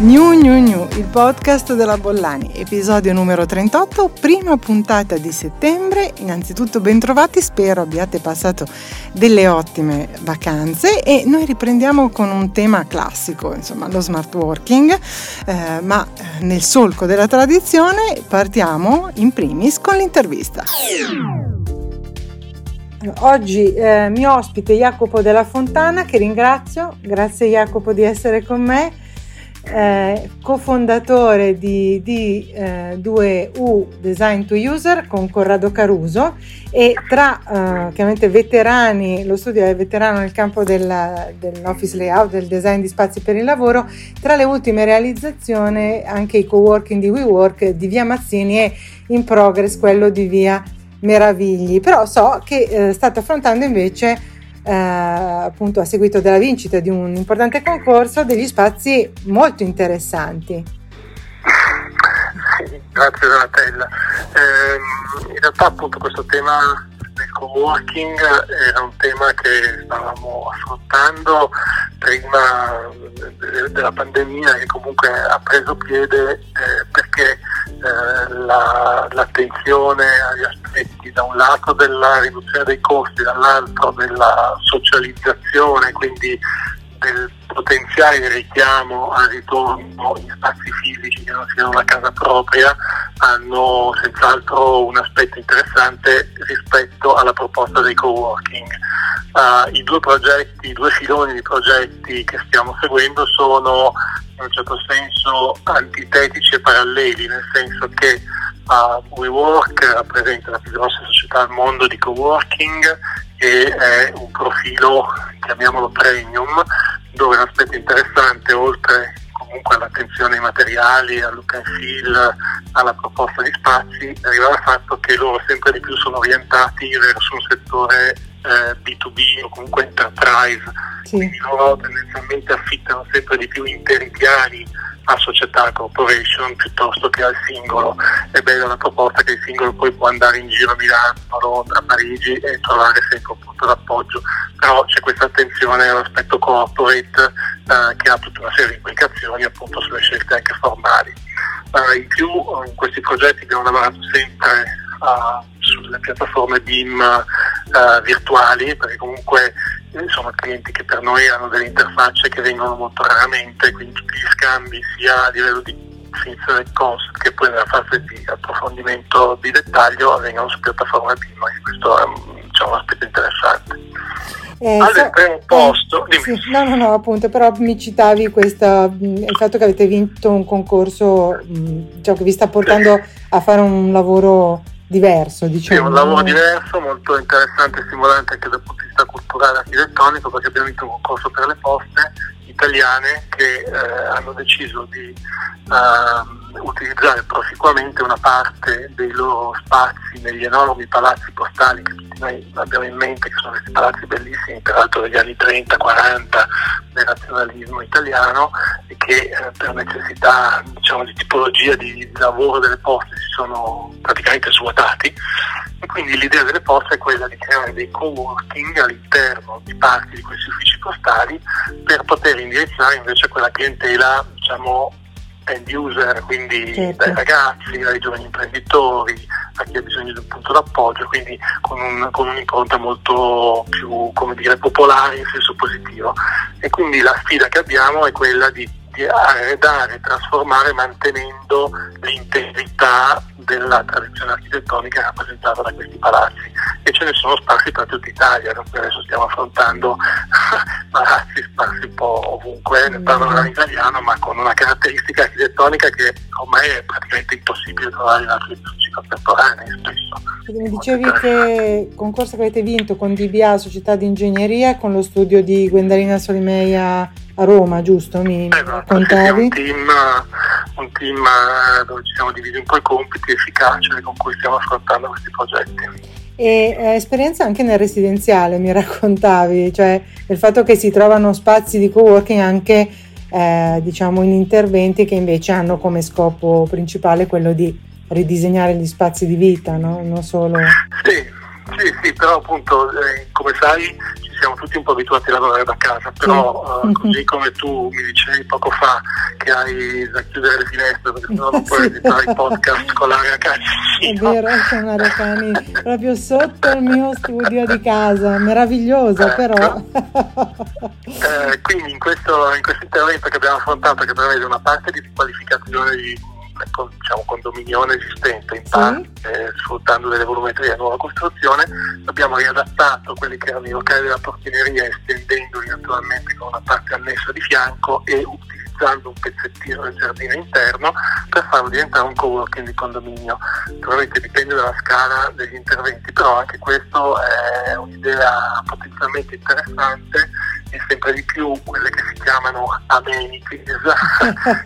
New New New, il podcast della Bollani, episodio numero 38, prima puntata di settembre. Innanzitutto bentrovati, spero abbiate passato delle ottime vacanze e noi riprendiamo con un tema classico, insomma lo smart working, eh, ma nel solco della tradizione partiamo in primis con l'intervista. Oggi eh, mi ospite Jacopo della Fontana che ringrazio, grazie Jacopo di essere con me eh, cofondatore di, di eh, 2U Design to User con Corrado Caruso e tra eh, chiaramente veterani, lo studio è veterano nel campo della, dell'office layout, del design di spazi per il lavoro, tra le ultime realizzazioni anche i co-working di WeWork di Via Mazzini e in progress quello di Via Meravigli, però so che eh, state affrontando invece eh, appunto a seguito della vincita di un importante concorso degli spazi molto interessanti. Sì, grazie Donatella. Eh, in realtà appunto questo tema co-working era un tema che stavamo affrontando prima della pandemia che comunque ha preso piede eh, perché eh, la, l'attenzione agli aspetti da un lato della riduzione dei costi, dall'altro della socializzazione, quindi del potenziale richiamo al ritorno in spazi fisici che non siano la casa propria hanno senz'altro un aspetto interessante rispetto alla proposta dei co-working. Uh, I due progetti, i due filoni di progetti che stiamo seguendo sono in un certo senso antitetici e paralleli, nel senso che uh, WeWork rappresenta la più grossa società al mondo di co-working e è un profilo, chiamiamolo premium, dove l'aspetto interessante, oltre comunque all'attenzione ai materiali, al look and feel, alla proposta di spazi, deriva dal fatto che loro sempre di più sono orientati verso un settore eh, B2B o comunque enterprise, sì. quindi loro tendenzialmente affittano sempre di più interi piani a società, corporation piuttosto che al singolo. È bella la proposta che il singolo poi può andare in giro a Milano, a Londra, a Parigi e trovare sempre un punto d'appoggio, però c'è questa attenzione all'aspetto corporate eh, che ha tutta una serie di implicazioni appunto sulle scelte anche formali. Uh, in più in questi progetti abbiamo lavorato sempre uh, sulle piattaforme BIM uh, virtuali perché comunque sono clienti che per noi hanno delle interfacce che vengono molto raramente, quindi tutti gli scambi sia a livello di definizione del concept che poi nella fase di approfondimento di dettaglio avvengono su piattaforme BIM e questo è diciamo, un aspetto interessante. Eh, al so, primo posto, eh, sì, no, no, no, appunto, però mi citavi questa, il fatto che avete vinto un concorso diciamo, che vi sta portando sì. a fare un lavoro diverso, diciamo. Sì, un lavoro diverso, molto interessante e stimolante anche dal punto di vista culturale e architettonico, perché abbiamo vinto un concorso per le poste italiane che eh, hanno deciso di eh, utilizzare proficuamente una parte dei loro spazi negli enormi palazzi postali che noi abbiamo in mente, che sono questi palazzi bellissimi, peraltro degli anni 30-40 del nazionalismo italiano e che eh, per necessità diciamo, di tipologia di, lavoro delle poste si sono praticamente svuotati. E quindi l'idea delle poste è quella di creare dei co-working all'interno di parti di questi uffici postali per poter indirizzare invece quella clientela diciamo end user, quindi certo. dai ragazzi, dai giovani imprenditori, a chi ha bisogno di un punto d'appoggio, quindi con, un, con un'impronta molto più dire, popolare in senso positivo. E quindi la sfida che abbiamo è quella di di arredare, trasformare mantenendo l'integrità della tradizione architettonica rappresentata da questi palazzi e ce ne sono sparsi per tutta Italia, adesso stiamo affrontando palazzi sparsi un po' ovunque, ne parlano in italiano, ma con una caratteristica architettonica che ormai è praticamente impossibile trovare in altri edifici contemporanei spesso. Mi dicevi che il concorso che avete vinto con DBA, Società di Ingegneria, con lo studio di Gwendalina Solimeia a Roma, giusto? Mi esatto, raccontavi? Un team, un team eh, dove ci siamo divisi un po' i compiti efficaci con cui stiamo affrontando questi progetti. E eh, esperienza anche nel residenziale, mi raccontavi, cioè il fatto che si trovano spazi di co-working anche eh, diciamo in interventi che invece hanno come scopo principale quello di ridisegnare gli spazi di vita, no? non solo... Sì, sì, sì, però appunto eh, come sai siamo tutti un po' abituati a lavorare da casa, però sì. uh, così come tu mi dicevi poco fa che hai da chiudere le finestre perché sennò non puoi editare i podcast con l'aria cani. È vero, c'è un'area cani proprio sotto il mio studio di casa, meraviglioso ecco. però. eh, quindi in questo, in questo intervento che abbiamo affrontato che prevede una parte di qualificazione di diciamo, condominione esistente in parte sì. eh, sfruttando delle volumetrie a nuova costruzione abbiamo riadattato quelli che erano i locali della portineria estendendoli naturalmente con una parte annessa di fianco e utilizzando un pezzettino del giardino interno per farlo diventare un co-working di condominio. Naturalmente dipende dalla scala degli interventi, però anche questo è un'idea potenzialmente interessante sempre di più quelle che si chiamano amenities,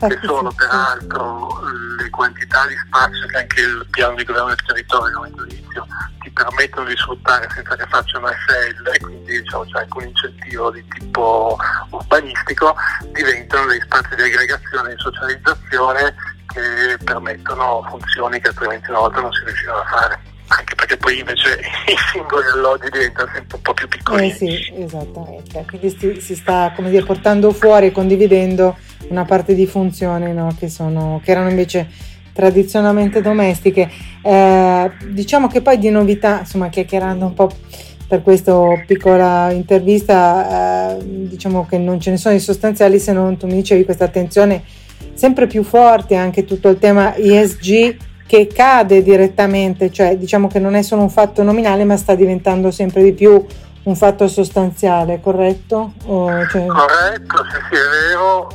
che sono peraltro le quantità di spazio che anche il piano di governo del territorio come giudizio ti permettono di sfruttare senza che facciano SL e quindi diciamo, c'è anche un incentivo di tipo urbanistico, diventano degli spazi di aggregazione e di socializzazione che permettono funzioni che altrimenti una volta non si riuscivano a fare perché poi invece i singoli alloggi diventano sempre un po' più piccoli. Eh sì, esattamente, quindi si, si sta come dire, portando fuori e condividendo una parte di funzioni no? che, sono, che erano invece tradizionalmente domestiche. Eh, diciamo che poi di novità, insomma, chiacchierando un po' per questa piccola intervista, eh, diciamo che non ce ne sono di sostanziali se non tu mi dicevi questa attenzione sempre più forte anche tutto il tema ESG che cade direttamente, cioè diciamo che non è solo un fatto nominale ma sta diventando sempre di più un fatto sostanziale, corretto? Cioè... Corretto, sì, sì, è vero.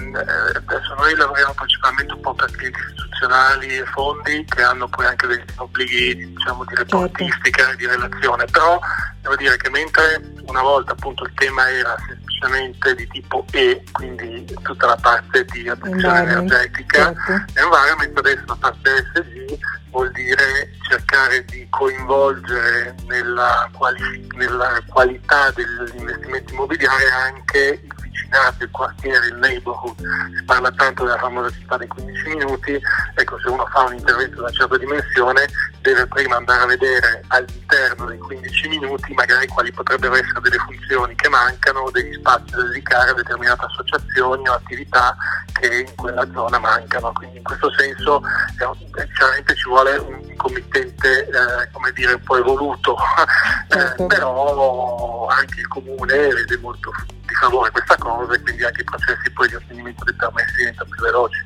Mm, eh, adesso noi lavoriamo principalmente un po' per clienti istituzionali e fondi che hanno poi anche degli obblighi diciamo, di certo. reportistica certo. e di relazione, però devo dire che mentre una volta appunto il tema era semplicemente di tipo E, quindi tutta la parte di attenzione energetica, certo. environment adesso la parte SG vuol dire cercare di coinvolgere nella, quali- nella qualità degli investimenti immobiliari anche il vicinato, il quartiere, il neighborhood. Si parla tanto della famosa città dei 15 minuti, ecco se uno fa un intervento di una certa dimensione deve prima andare a vedere all'interno dei 15 minuti magari quali potrebbero essere delle funzioni che mancano, degli spazi da dedicare a determinate associazioni o attività che in quella zona mancano. Quindi in questo senso eh, chiaramente ci vuole un committente eh, come dire un po' evoluto, certo. eh, però anche il comune vede molto di favore questa cosa e quindi anche i processi poi di ottenimento dei permessi diventano più veloci.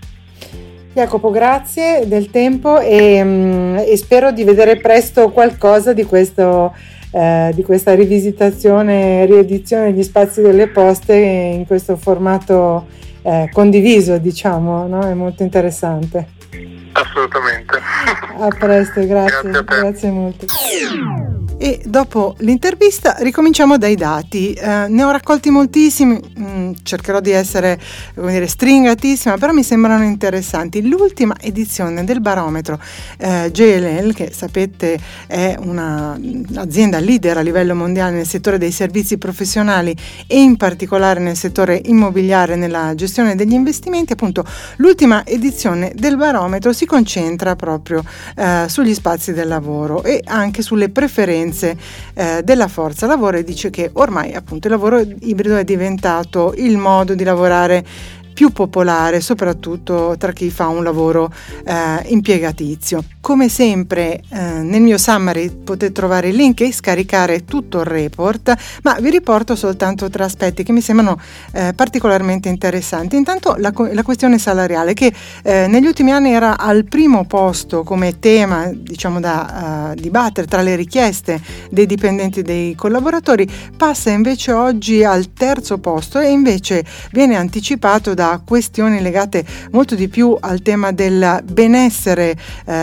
Jacopo, grazie del tempo e, mm, e spero di vedere presto qualcosa di, questo, eh, di questa rivisitazione riedizione degli spazi delle poste in questo formato eh, condiviso, diciamo, no? è molto interessante. Assolutamente. A presto, grazie, grazie, grazie molto. E dopo l'intervista ricominciamo dai dati. Eh, ne ho raccolti moltissimi, mm, cercherò di essere dire, stringatissima, però mi sembrano interessanti. L'ultima edizione del barometro eh, JLL, che sapete è un'azienda leader a livello mondiale nel settore dei servizi professionali e in particolare nel settore immobiliare nella gestione degli investimenti, appunto l'ultima edizione del barometro si concentra proprio eh, sugli spazi del lavoro e anche sulle preferenze esigenze eh, della forza lavoro e dice che ormai appunto il lavoro ibrido è diventato il modo di lavorare più popolare, soprattutto tra chi fa un lavoro eh, impiegatizio. Come sempre eh, nel mio summary potete trovare il link e scaricare tutto il report, ma vi riporto soltanto tre aspetti che mi sembrano eh, particolarmente interessanti. Intanto la, la questione salariale che eh, negli ultimi anni era al primo posto come tema diciamo da uh, dibattere tra le richieste dei dipendenti e dei collaboratori, passa invece oggi al terzo posto e invece viene anticipato da da questioni legate molto di più al tema del benessere eh,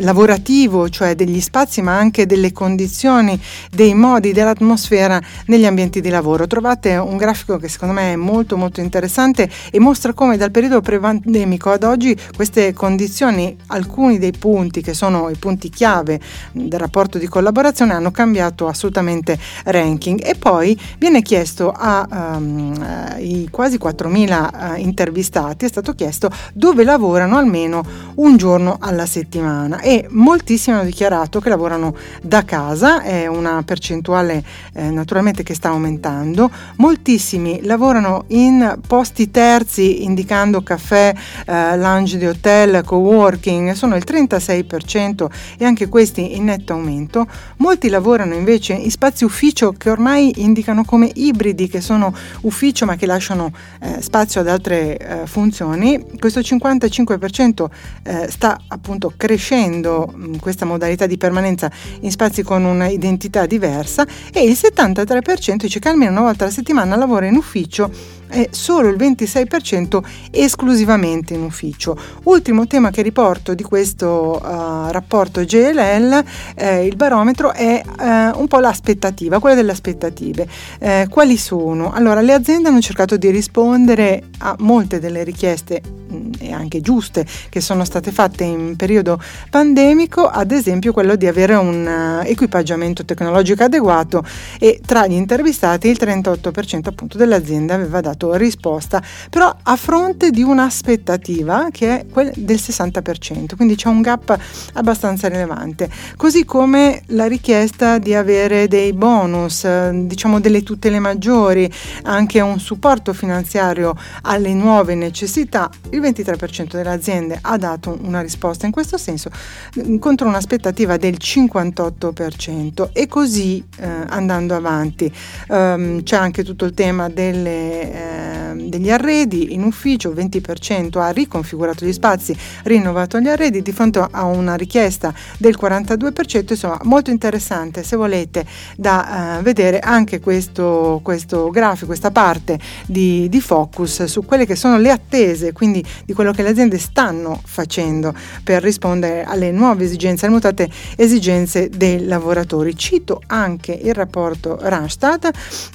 lavorativo, cioè degli spazi ma anche delle condizioni, dei modi, dell'atmosfera negli ambienti di lavoro. Trovate un grafico che secondo me è molto molto interessante e mostra come dal periodo pre-pandemico ad oggi queste condizioni, alcuni dei punti che sono i punti chiave del rapporto di collaborazione hanno cambiato assolutamente ranking e poi viene chiesto ai um, quasi 4.000 uh, intervistati è stato chiesto dove lavorano almeno un giorno alla settimana e moltissimi hanno dichiarato che lavorano da casa, è una percentuale eh, naturalmente che sta aumentando, moltissimi lavorano in posti terzi indicando caffè, eh, lounge di hotel, co-working, sono il 36% e anche questi in netto aumento, molti lavorano invece in spazi ufficio che ormai indicano come ibridi, che sono ufficio ma che lasciano eh, spazio ad altre eh, funzioni, questo 55% eh, sta appunto crescendo mh, questa modalità di permanenza in spazi con un'identità diversa e il 73% dice che almeno una volta alla settimana lavora in ufficio e solo il 26% esclusivamente in ufficio. Ultimo tema che riporto di questo uh, rapporto GLL, eh, il barometro, è uh, un po' l'aspettativa, quella delle aspettative. Eh, quali sono? Allora, le aziende hanno cercato di rispondere a molte delle richieste mh, e anche giuste che sono state fatte in periodo pandemico, ad esempio quello di avere un uh, equipaggiamento tecnologico adeguato e tra gli intervistati il 38% appunto delle aziende aveva dato dato risposta, però a fronte di un'aspettativa che è quella del 60%, quindi c'è un gap abbastanza rilevante. Così come la richiesta di avere dei bonus, diciamo delle tutele maggiori, anche un supporto finanziario alle nuove necessità, il 23% delle aziende ha dato una risposta in questo senso contro un'aspettativa del 58% e così eh, andando avanti. Um, c'è anche tutto il tema delle eh, Ehm, degli arredi in ufficio, 20% ha riconfigurato gli spazi, rinnovato gli arredi di fronte a una richiesta del 42%, insomma molto interessante se volete da uh, vedere anche questo, questo grafico, questa parte di, di focus su quelle che sono le attese, quindi di quello che le aziende stanno facendo per rispondere alle nuove esigenze, alle mutate esigenze dei lavoratori. Cito anche il rapporto Randstad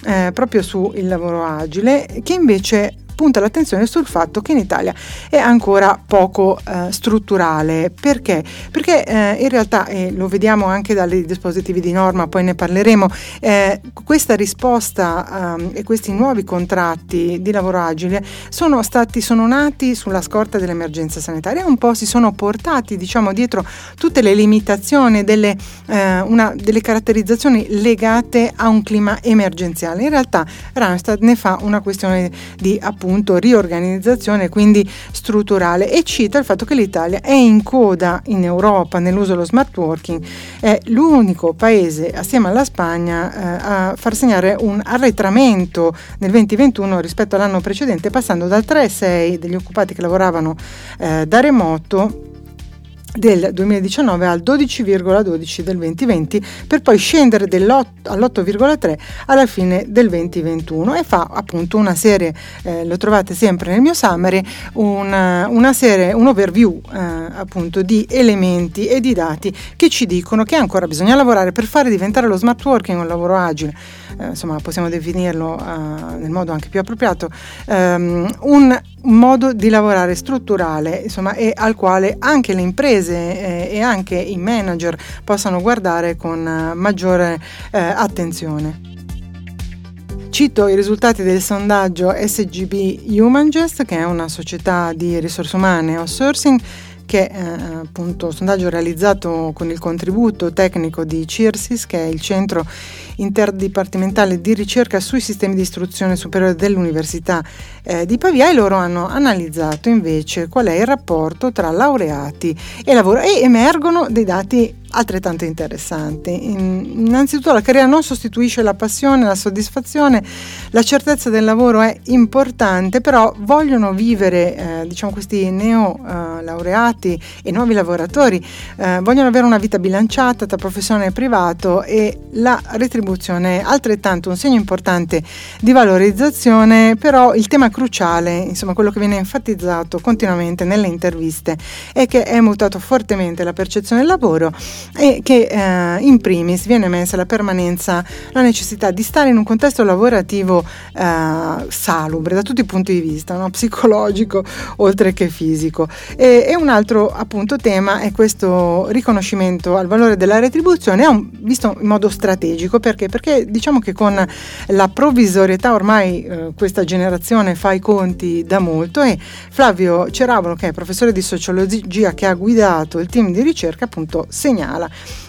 eh, proprio sul lavoro agile che invece punta l'attenzione sul fatto che in Italia è ancora poco eh, strutturale. Perché? Perché eh, in realtà, e lo vediamo anche dai dispositivi di norma, poi ne parleremo, eh, questa risposta ehm, e questi nuovi contratti di lavoro agile sono stati, sono nati sulla scorta dell'emergenza sanitaria, un po' si sono portati diciamo dietro tutte le limitazioni delle, eh, una, delle caratterizzazioni legate a un clima emergenziale. In realtà Randstad ne fa una questione di appunto appunto riorganizzazione quindi strutturale e cita il fatto che l'Italia è in coda in Europa nell'uso dello smart working, è l'unico paese assieme alla Spagna eh, a far segnare un arretramento nel 2021 rispetto all'anno precedente passando dal 3,6 degli occupati che lavoravano eh, da remoto del 2019 al 12,12 del 2020 per poi scendere all'8,3 alla fine del 2021 e fa appunto una serie, eh, lo trovate sempre nel mio summary, una, una serie, un overview eh, appunto di elementi e di dati che ci dicono che ancora bisogna lavorare per fare diventare lo smart working un lavoro agile, eh, insomma possiamo definirlo eh, nel modo anche più appropriato, ehm, un modo di lavorare strutturale insomma, e al quale anche le imprese eh, e anche i manager possano guardare con eh, maggiore eh, attenzione. Cito i risultati del sondaggio SGB Humangest, che è una società di risorse umane outsourcing che è eh, appunto un sondaggio realizzato con il contributo tecnico di CIRSIS, che è il centro interdipartimentale di ricerca sui sistemi di istruzione superiore dell'Università eh, di Pavia e loro hanno analizzato invece qual è il rapporto tra laureati e lavoro e emergono dei dati altrettanto interessanti. Innanzitutto la carriera non sostituisce la passione, la soddisfazione, la certezza del lavoro è importante, però vogliono vivere, eh, diciamo questi neo eh, laureati e nuovi lavoratori, eh, vogliono avere una vita bilanciata tra professione e privato e la retribuzione è altrettanto un segno importante di valorizzazione, però il tema cruciale, insomma quello che viene enfatizzato continuamente nelle interviste è che è mutato fortemente la percezione del lavoro e che eh, in primis viene messa la permanenza, la necessità di stare in un contesto lavorativo eh, salubre da tutti i punti di vista, no? psicologico oltre che fisico. E, e, un altro appunto tema è questo riconoscimento al valore della retribuzione, un, visto in modo strategico, perché? Perché diciamo che con la provvisorietà ormai eh, questa generazione fa i conti da molto e Flavio Ceravolo, che è professore di sociologia che ha guidato il team di ricerca, appunto segnala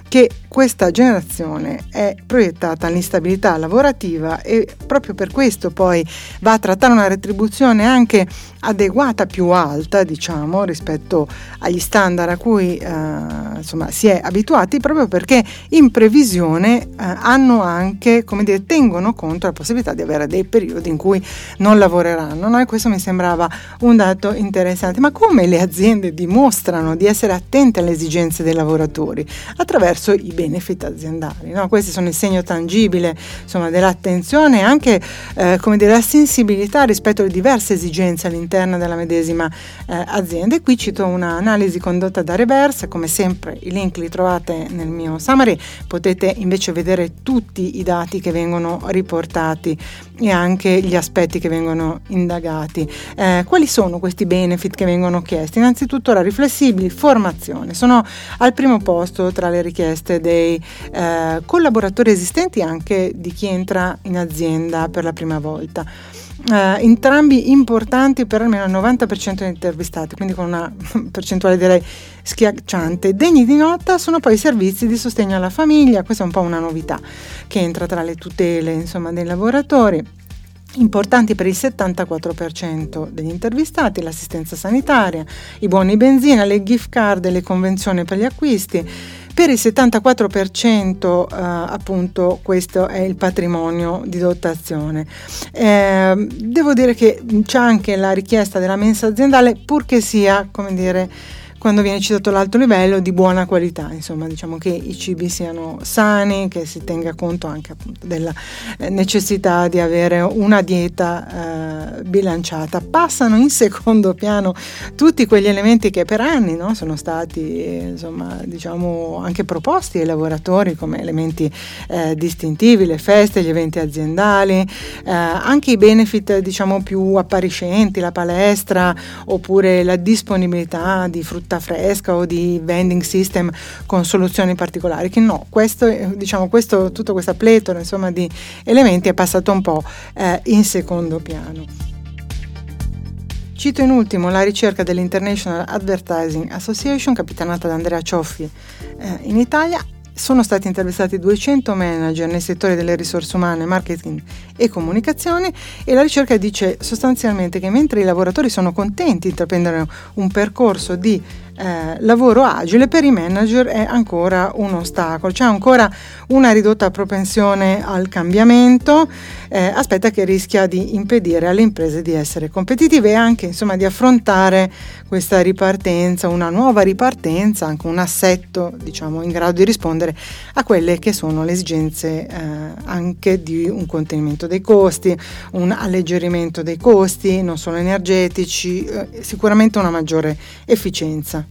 che questa generazione è proiettata all'instabilità lavorativa e proprio per questo poi va a trattare una retribuzione anche adeguata, più alta, diciamo, rispetto agli standard a cui eh, insomma, si è abituati, proprio perché in previsione eh, hanno anche, come dire, tengono conto la possibilità di avere dei periodi in cui non lavoreranno. No? E questo mi sembrava un dato interessante. Ma come le aziende dimostrano di essere attente alle esigenze dei lavoratori? Attraverso i benefit aziendali. No? Questi sono il segno tangibile insomma, dell'attenzione e anche eh, come dire, la sensibilità rispetto alle diverse esigenze all'interno della medesima eh, azienda. E qui cito un'analisi condotta da Reverse, come sempre i link li trovate nel mio summary, potete invece vedere tutti i dati che vengono riportati e anche gli aspetti che vengono indagati. Eh, quali sono questi benefit che vengono chiesti? Innanzitutto la riflessibili, formazione, sono al primo posto tra le richieste dei eh, collaboratori esistenti e anche di chi entra in azienda per la prima volta eh, entrambi importanti per almeno il 90% degli intervistati, quindi con una percentuale direi schiacciante. Degni di nota sono poi i servizi di sostegno alla famiglia, questa è un po' una novità che entra tra le tutele insomma, dei lavoratori. Importanti per il 74% degli intervistati l'assistenza sanitaria, i buoni benzina, le gift card e le convenzioni per gli acquisti per il 74% eh, appunto questo è il patrimonio di dotazione. Eh, devo dire che c'è anche la richiesta della mensa aziendale purché sia, come dire, quando viene citato l'alto livello di buona qualità, insomma diciamo che i cibi siano sani, che si tenga conto anche appunto della eh, necessità di avere una dieta eh, bilanciata. Passano in secondo piano tutti quegli elementi che per anni no, sono stati insomma diciamo anche proposti ai lavoratori come elementi eh, distintivi, le feste, gli eventi aziendali, eh, anche i benefit diciamo più appariscenti, la palestra oppure la disponibilità di frutti frutta fresca o di vending system con soluzioni particolari, che no, questo, diciamo, questo, tutta questa pletora insomma, di elementi è passato un po' eh, in secondo piano. Cito in ultimo la ricerca dell'International Advertising Association, capitanata da Andrea Cioffi eh, in Italia, sono stati intervistati 200 manager nei settori delle risorse umane, marketing e comunicazione e la ricerca dice sostanzialmente che mentre i lavoratori sono contenti di intraprendere un percorso di eh, lavoro agile per i manager è ancora un ostacolo, c'è ancora una ridotta propensione al cambiamento, eh, aspetta che rischia di impedire alle imprese di essere competitive e anche insomma, di affrontare questa ripartenza, una nuova ripartenza, anche un assetto diciamo, in grado di rispondere a quelle che sono le esigenze eh, anche di un contenimento dei costi, un alleggerimento dei costi, non solo energetici, eh, sicuramente una maggiore efficienza.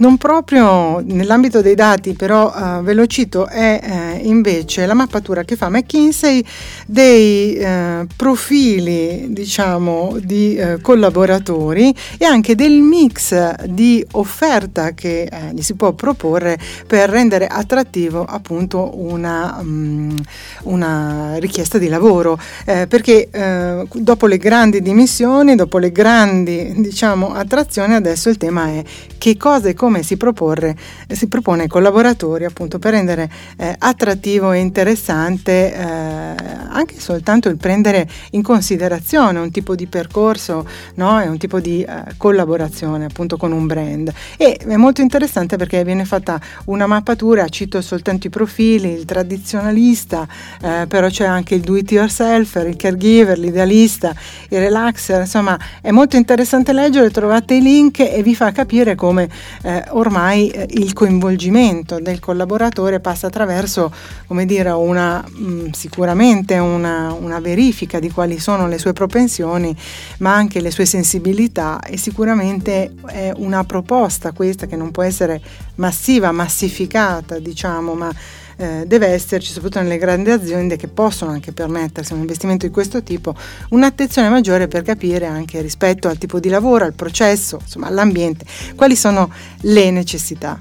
Non proprio nell'ambito dei dati, però uh, ve lo cito, è eh, invece la mappatura che fa McKinsey dei eh, profili, diciamo, di eh, collaboratori e anche del mix di offerta che eh, gli si può proporre per rendere attrattivo appunto una, um, una richiesta di lavoro. Eh, perché dopo le grandi dimissioni, dopo le grandi, diciamo, attrazioni, adesso il tema è che cosa e come come si, proporre, si propone ai collaboratori appunto per rendere eh, attrattivo e interessante eh, anche soltanto il prendere in considerazione un tipo di percorso no? e un tipo di eh, collaborazione appunto con un brand. E è molto interessante perché viene fatta una mappatura, cito soltanto i profili, il tradizionalista, eh, però c'è anche il do it yourself, il caregiver, l'idealista, il relaxer, insomma è molto interessante leggere, trovate i link e vi fa capire come eh, eh, ormai eh, il coinvolgimento del collaboratore passa attraverso, come dire, una, mh, mm, sicuramente un, una, una, verifica di quali sono le sue propensioni, ma anche le sue sensibilità e sicuramente è una proposta questa che non può essere massiva, massificata, diciamo, ma eh, deve esserci, soprattutto nelle grandi aziende che possono anche permettersi un investimento di questo tipo, un'attenzione maggiore per capire anche rispetto al tipo di lavoro, al processo, insomma all'ambiente, quali sono le necessità.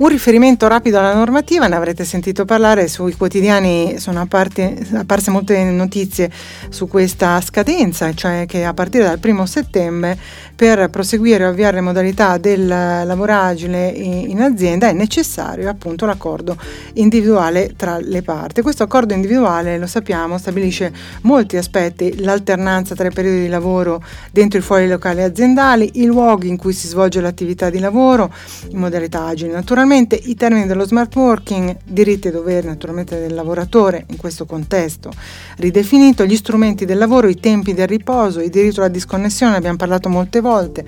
Un riferimento rapido alla normativa, ne avrete sentito parlare sui quotidiani, sono apparti, apparse molte notizie su questa scadenza, cioè che a partire dal primo settembre per proseguire e avviare le modalità del lavoro agile in azienda è necessario appunto l'accordo individuale tra le parti. Questo accordo individuale, lo sappiamo, stabilisce molti aspetti, l'alternanza tra i periodi di lavoro dentro e fuori i locali aziendali, i luoghi in cui si svolge l'attività di lavoro in modalità agile Naturalmente i termini dello smart working, diritti e doveri naturalmente del lavoratore in questo contesto ridefinito, gli strumenti del lavoro, i tempi del riposo, il diritto alla disconnessione, abbiamo parlato molte volte, molte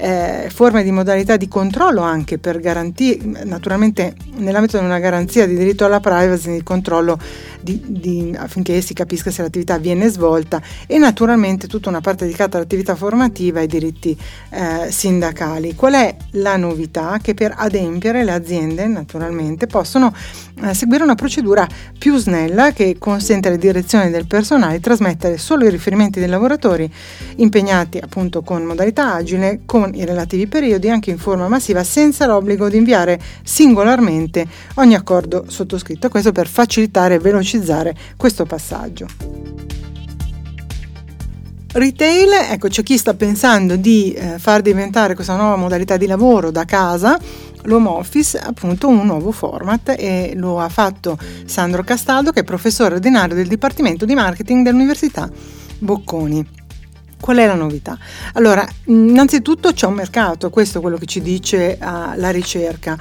eh, forme di modalità di controllo anche per garantire, naturalmente nell'ambito di una garanzia di diritto alla privacy, di controllo di, di, affinché si capisca se l'attività viene svolta e naturalmente tutta una parte dedicata all'attività formativa e ai diritti eh, sindacali. Qual è la novità? Che per adempiere le aziende naturalmente possono eh, seguire una procedura più snella che consente alle direzioni del personale di trasmettere solo i riferimenti dei lavoratori impegnati appunto con modalità agile con i relativi periodi anche in forma massiva senza l'obbligo di inviare singolarmente ogni accordo sottoscritto. Questo per facilitare e velocizzare questo passaggio. Retail, ecco c'è chi sta pensando di eh, far diventare questa nuova modalità di lavoro da casa l'home office appunto un nuovo format e lo ha fatto Sandro Castaldo che è professore ordinario del Dipartimento di Marketing dell'Università Bocconi. Qual è la novità? Allora, innanzitutto c'è un mercato, questo è quello che ci dice uh, la ricerca,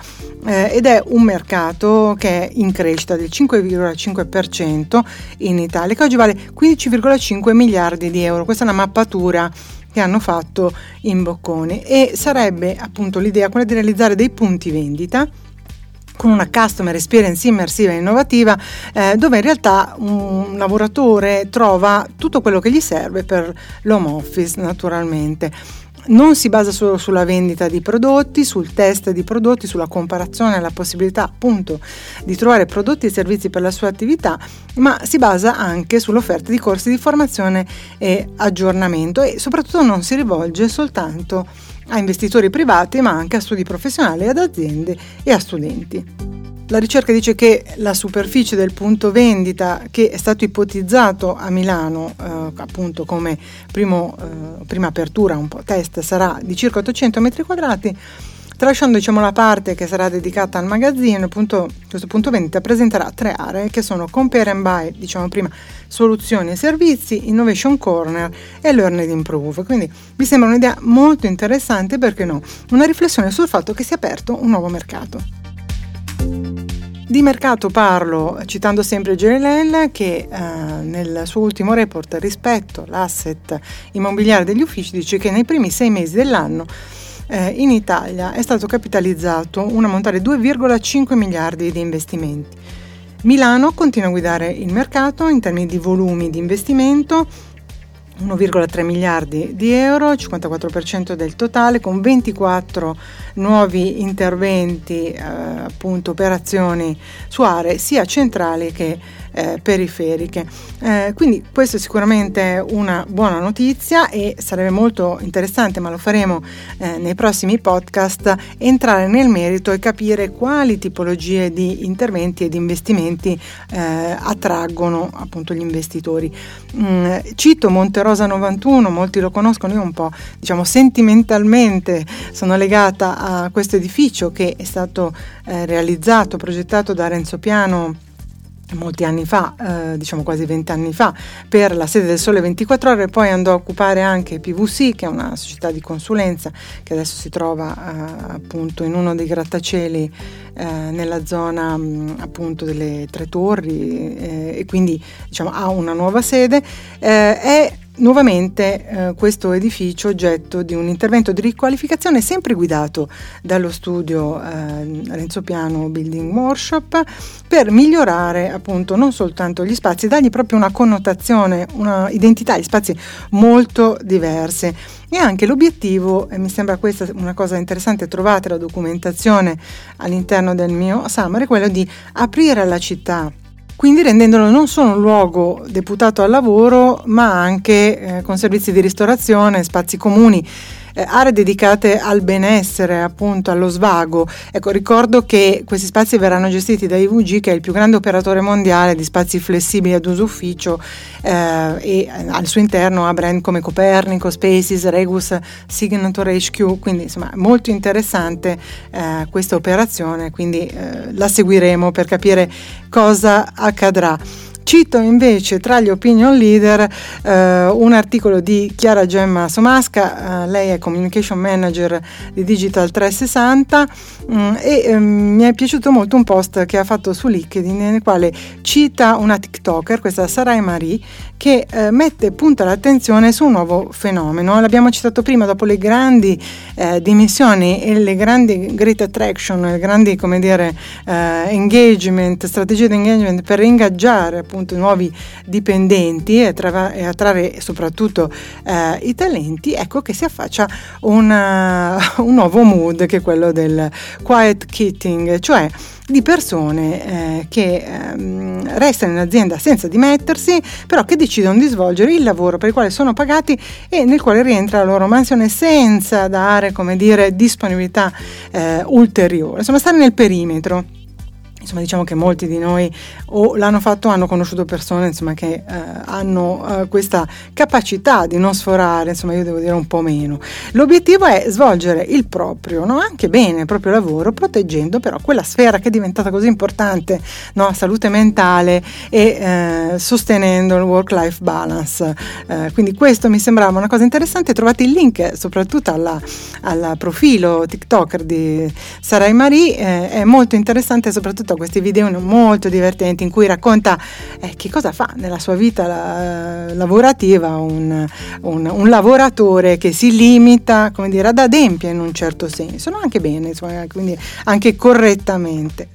eh, ed è un mercato che è in crescita del 5,5% in Italia, che oggi vale 15,5 miliardi di euro. Questa è una mappatura che hanno fatto in Bocconi e sarebbe appunto l'idea quella di realizzare dei punti vendita con una customer experience immersiva e innovativa eh, dove in realtà un lavoratore trova tutto quello che gli serve per l'home office naturalmente. Non si basa solo sulla vendita di prodotti, sul test di prodotti, sulla comparazione la possibilità appunto di trovare prodotti e servizi per la sua attività, ma si basa anche sull'offerta di corsi di formazione e aggiornamento e soprattutto non si rivolge soltanto a investitori privati ma anche a studi professionali, ad aziende e a studenti. La ricerca dice che la superficie del punto vendita che è stato ipotizzato a Milano eh, appunto come primo, eh, prima apertura, un po' test, sarà di circa 800 metri quadrati Tralasciando diciamo, la parte che sarà dedicata al magazzino, appunto, questo punto vendita presenterà tre aree che sono Compare and Buy, diciamo prima, soluzioni e servizi, Innovation Corner e Learn and Improve. Quindi mi sembra un'idea molto interessante, perché no? Una riflessione sul fatto che si è aperto un nuovo mercato. Di mercato parlo citando sempre GLL che eh, nel suo ultimo report rispetto all'asset immobiliare degli uffici dice che nei primi sei mesi dell'anno eh, in Italia è stato capitalizzato un ammontare 2,5 miliardi di investimenti. Milano continua a guidare il mercato in termini di volumi di investimento 1,3 miliardi di euro, 54% del totale, con 24 nuovi interventi, eh, appunto operazioni su aree sia centrali che eh, periferiche. Eh, quindi questa è sicuramente una buona notizia e sarebbe molto interessante, ma lo faremo eh, nei prossimi podcast, entrare nel merito e capire quali tipologie di interventi e di investimenti eh, attraggono appunto gli investitori. Mm, cito Monterosa 91, molti lo conoscono, io un po' diciamo sentimentalmente sono legata a questo edificio che è stato eh, realizzato, progettato da Renzo Piano molti anni fa, eh, diciamo quasi vent'anni fa, per la sede del Sole 24 Ore, poi andò a occupare anche PVC, che è una società di consulenza che adesso si trova eh, appunto in uno dei grattacieli eh, nella zona mh, appunto delle Tre Torri eh, e quindi diciamo ha una nuova sede. Eh, è nuovamente eh, questo edificio oggetto di un intervento di riqualificazione sempre guidato dallo studio eh, Renzo Piano Building Workshop per migliorare appunto non soltanto gli spazi, dargli proprio una connotazione, una identità, gli spazi molto diverse. E anche l'obiettivo, e mi sembra questa una cosa interessante, trovate la documentazione all'interno del mio summary, è quello di aprire alla città quindi rendendolo non solo un luogo deputato al lavoro, ma anche eh, con servizi di ristorazione, spazi comuni eh, aree dedicate al benessere, appunto allo svago. Ecco, ricordo che questi spazi verranno gestiti da IVG, che è il più grande operatore mondiale di spazi flessibili ad uso ufficio eh, e eh, al suo interno ha brand come Copernico, Spaces, Regus, Signature HQ, quindi insomma molto interessante eh, questa operazione, quindi eh, la seguiremo per capire cosa accadrà. Cito invece tra gli opinion leader eh, un articolo di Chiara Gemma Somasca, eh, lei è communication manager di Digital 360 mh, mm, e eh, mi è piaciuto molto un post che ha fatto su LinkedIn nel quale cita una TikToker, questa Sarai Marie, che eh, mette punta l'attenzione su un nuovo fenomeno. L'abbiamo citato prima, dopo le grandi eh, dimensioni e le grandi great attraction, le grandi come dire, eh, engagement, strategie di engagement per ingaggiare appunto nuovi dipendenti e, tra- e attrarre soprattutto eh, i talenti, ecco che si affaccia una, un nuovo mood che è quello del quiet quitting, cioè di persone eh, che ehm, restano in azienda senza dimettersi, però che decidono di svolgere il lavoro per il quale sono pagati e nel quale rientra la loro mansione senza dare, come dire, disponibilità eh, ulteriore, insomma stare nel perimetro insomma diciamo che molti di noi o l'hanno fatto o hanno conosciuto persone insomma, che eh, hanno eh, questa capacità di non sforare, insomma io devo dire un po' meno. L'obiettivo è svolgere il proprio, no? anche bene il proprio lavoro, proteggendo però quella sfera che è diventata così importante, no? salute mentale e eh, sostenendo il work-life balance. Eh, quindi questo mi sembrava una cosa interessante, trovate il link soprattutto al profilo TikToker di Sarai Marie, eh, è molto interessante soprattutto questi video molto divertenti in cui racconta eh, che cosa fa nella sua vita la, lavorativa un, un, un, lavoratore che si limita come dire, ad adempiere in un certo senso, no? anche bene, insomma, quindi anche correttamente.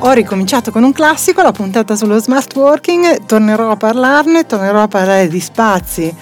Ho ricominciato con un classico, la puntata sullo smart working, tornerò a parlarne, tornerò a parlare di spazi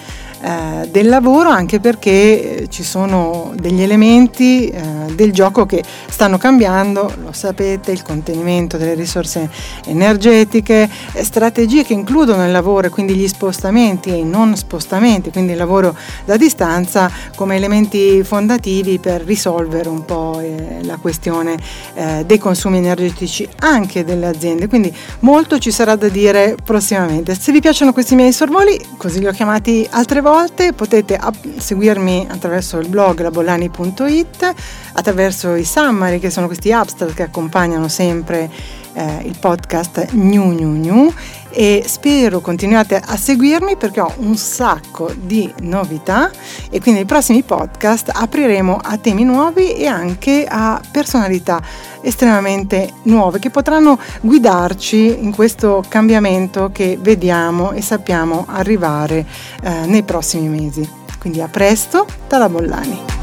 eh, del lavoro anche perché ci sono degli elementi eh, del gioco che stanno cambiando, lo sapete, il contenimento delle risorse energetiche, eh, strategie che includono il lavoro e quindi gli spostamenti e i non spostamenti, quindi il lavoro da distanza come elementi fondativi per risolvere un po' eh, la questione eh, dei consumi energetici anche delle aziende. Quindi molto ci sarà da dire prossimamente. Se vi piacciono questi miei sorvoli, così li ho chiamati altre volte, volte. Potete seguirmi attraverso il blog labollani.it, attraverso i summary che sono questi abstract che accompagnano sempre eh, il podcast New New New e spero continuate a seguirmi perché ho un sacco di novità e quindi nei prossimi podcast apriremo a temi nuovi e anche a personalità estremamente nuove che potranno guidarci in questo cambiamento che vediamo e sappiamo arrivare eh, nei prossimi mesi. Quindi a presto, dalla Bollani.